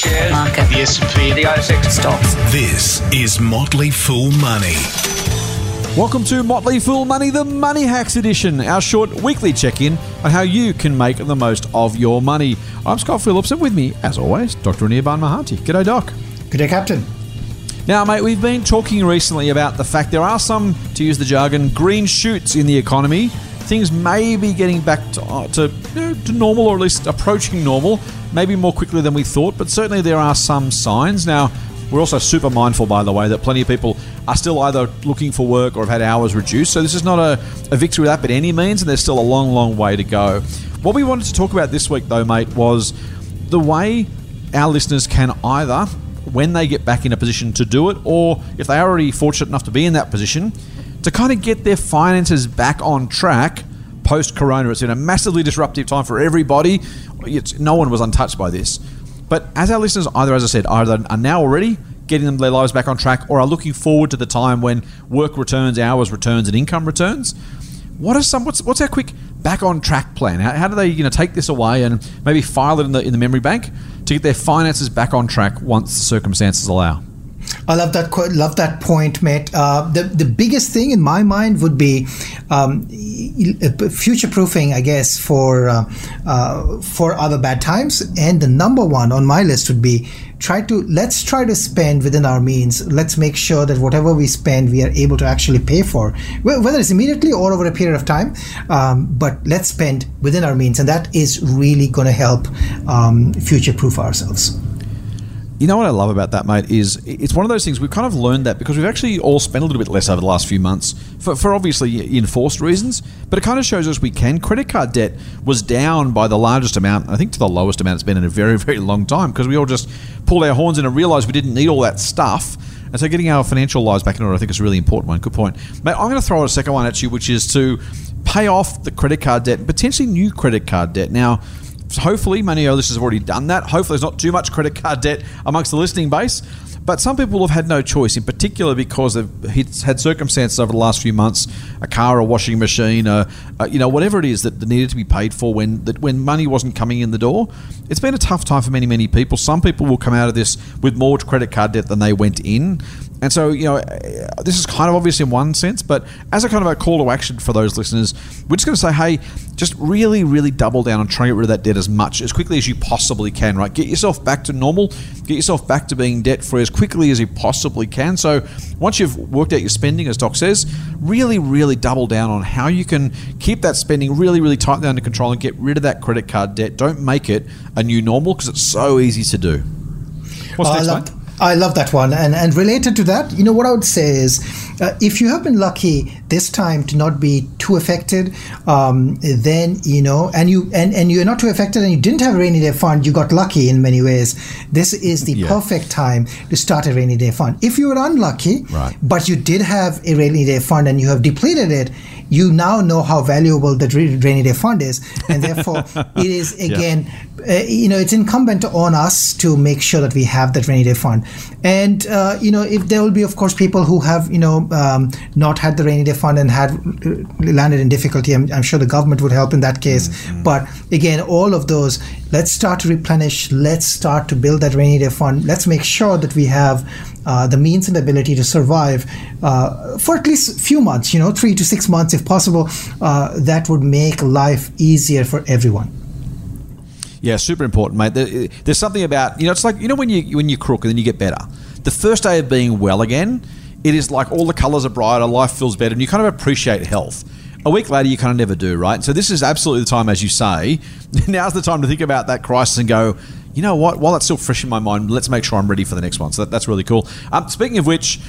shares, Market. the S&P, the ASX Stocks. This is Motley Fool Money. Welcome to Motley Fool Money, the Money Hacks edition, our short weekly check in on how you can make the most of your money. I'm Scott Phillips, and with me, as always, Dr. Anirban Mahanti. G'day, Doc. G'day, Captain. Now, mate, we've been talking recently about the fact there are some, to use the jargon, green shoots in the economy. Things may be getting back to, uh, to, you know, to normal, or at least approaching normal, maybe more quickly than we thought, but certainly there are some signs. Now, we're also super mindful, by the way, that plenty of people are still either looking for work or have had hours reduced. So this is not a, a victory lap by any means, and there's still a long, long way to go. What we wanted to talk about this week, though, mate, was the way our listeners can either, when they get back in a position to do it, or if they are already fortunate enough to be in that position, to kind of get their finances back on track post corona. It's been a massively disruptive time for everybody. It's, no one was untouched by this. But as our listeners, either as I said, either are now already getting them their lives back on track, or are looking forward to the time when work returns, hours returns, and income returns. What are some? What's what's our quick back on track plan? How, how do they you know take this away and maybe file it in the in the memory bank to get their finances back on track once the circumstances allow? I love that. quote- Love that point, mate. Uh, the the biggest thing in my mind would be um, future proofing, I guess, for uh, uh, for other bad times. And the number one on my list would be try to let's try to spend within our means. Let's make sure that whatever we spend, we are able to actually pay for, whether it's immediately or over a period of time. Um, but let's spend within our means, and that is really going to help um, future proof ourselves. You know what I love about that, mate, is it's one of those things we've kind of learned that because we've actually all spent a little bit less over the last few months for, for obviously enforced reasons, but it kind of shows us we can. Credit card debt was down by the largest amount, I think to the lowest amount it's been in a very, very long time because we all just pulled our horns in and realised we didn't need all that stuff. And so getting our financial lives back in order, I think, is a really important one. Good point. Mate, I'm going to throw a second one at you, which is to pay off the credit card debt, potentially new credit card debt. Now, hopefully many of listeners have already done that. Hopefully there's not too much credit card debt amongst the listening base. But some people have had no choice, in particular because they've had circumstances over the last few months, a car, a washing machine, a, a, you know, whatever it is that needed to be paid for when that when money wasn't coming in the door. It's been a tough time for many, many people. Some people will come out of this with more credit card debt than they went in. And so, you know, uh, this is kind of obvious in one sense, but as a kind of a call to action for those listeners, we're just going to say, hey, just really, really double down on trying to get rid of that debt as much, as quickly as you possibly can, right? Get yourself back to normal, get yourself back to being debt free as quickly as you possibly can. So once you've worked out your spending, as Doc says, really, really double down on how you can keep that spending really, really tightly under control and get rid of that credit card debt. Don't make it a new normal because it's so easy to do. What's I next, love, mate? I love that one. And, and related to that, you know, what I would say is uh, if you have been lucky this time to not be too affected, um, then, you know, and, you, and, and you're not too affected and you didn't have a rainy day fund, you got lucky in many ways. This is the Yeah. perfect time to start a rainy day fund. If you were unlucky, Right. but you did have a rainy day fund and you have depleted it, you now know how valuable the rainy day fund is. And therefore, it is, again, uh, you know, it's incumbent on us to make sure that we have that rainy day fund. And, uh, you know, if there will be, of course, people who have, you know, um, not had the rainy day fund and had uh, landed in difficulty, I'm, I'm sure the government would help in that case. But again, all of those, let's start to replenish, let's start to build that rainy day fund. Let's make sure that we have uh, the means and ability to survive uh, for at least a few months, you know, three to six months if possible. Uh, that would make life easier for everyone. Yeah, super important, mate. There's something about you know, it's like you know when you when you crook and then you get better. The first day of being well again, it is like all the colours are brighter, life feels better, and you kind of appreciate health. A week later, you kind of never do, right? So this is absolutely the time, as you say. Now's the time to think about that crisis and go. You know what? While it's still fresh in my mind, let's make sure I'm ready for the next one. So that, that's really cool. Um, speaking of which,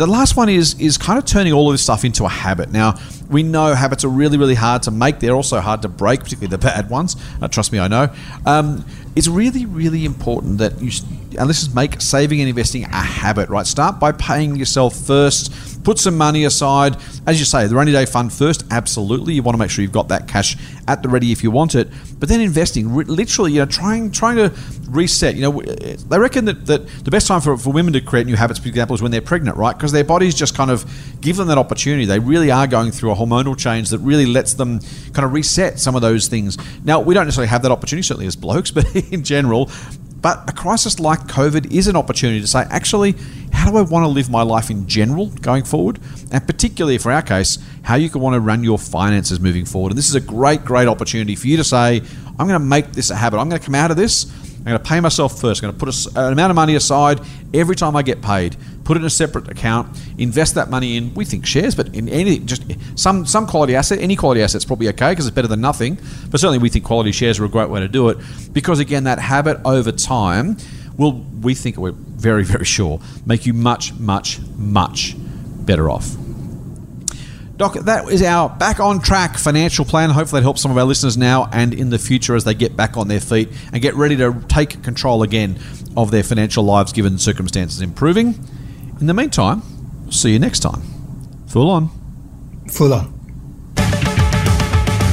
the last one is is kind of turning all of this stuff into a habit. Now we know habits are really really hard to make. They're also hard to break, particularly the bad ones. Uh, trust me, I know. Um, it's really really important that you and this is make saving and investing a habit. Right, start by paying yourself first. Put some money aside, as you say, the rainy day fund first. Absolutely, you want to make sure you've got that cash at the ready if you want it. But then investing, literally, you know, trying trying to reset. You know, they reckon that, that the best time for, for women to create new habits, for example, is when they're pregnant, right? Because their bodies just kind of give them that opportunity. They really are going through a hormonal change that really lets them kind of reset some of those things. Now, we don't necessarily have that opportunity, certainly as blokes, but in general, But a crisis like COVID is an opportunity to say, actually, how do I want to live my life in general going forward? And particularly for our case, how you can want to run your finances moving forward. And this is a great, great opportunity for you to say, I'm going to make this a habit. I'm going to come out of this. I'm going to pay myself first. I'm going to put a, an amount of money aside every time I get paid. Put it in a separate account. Invest that money in. We think shares, but in any just some some quality asset. Any quality asset's probably okay because it's better than nothing. But certainly we think quality shares are a great way to do it because again that habit over time will we think we're very very sure make you much much much better off. Doc, that is our back on track financial plan. Hopefully, that helps some of our listeners now and in the future as they get back on their feet and get ready to take control again of their financial lives given circumstances improving. In the meantime, see you next time. Fool on. Fool on.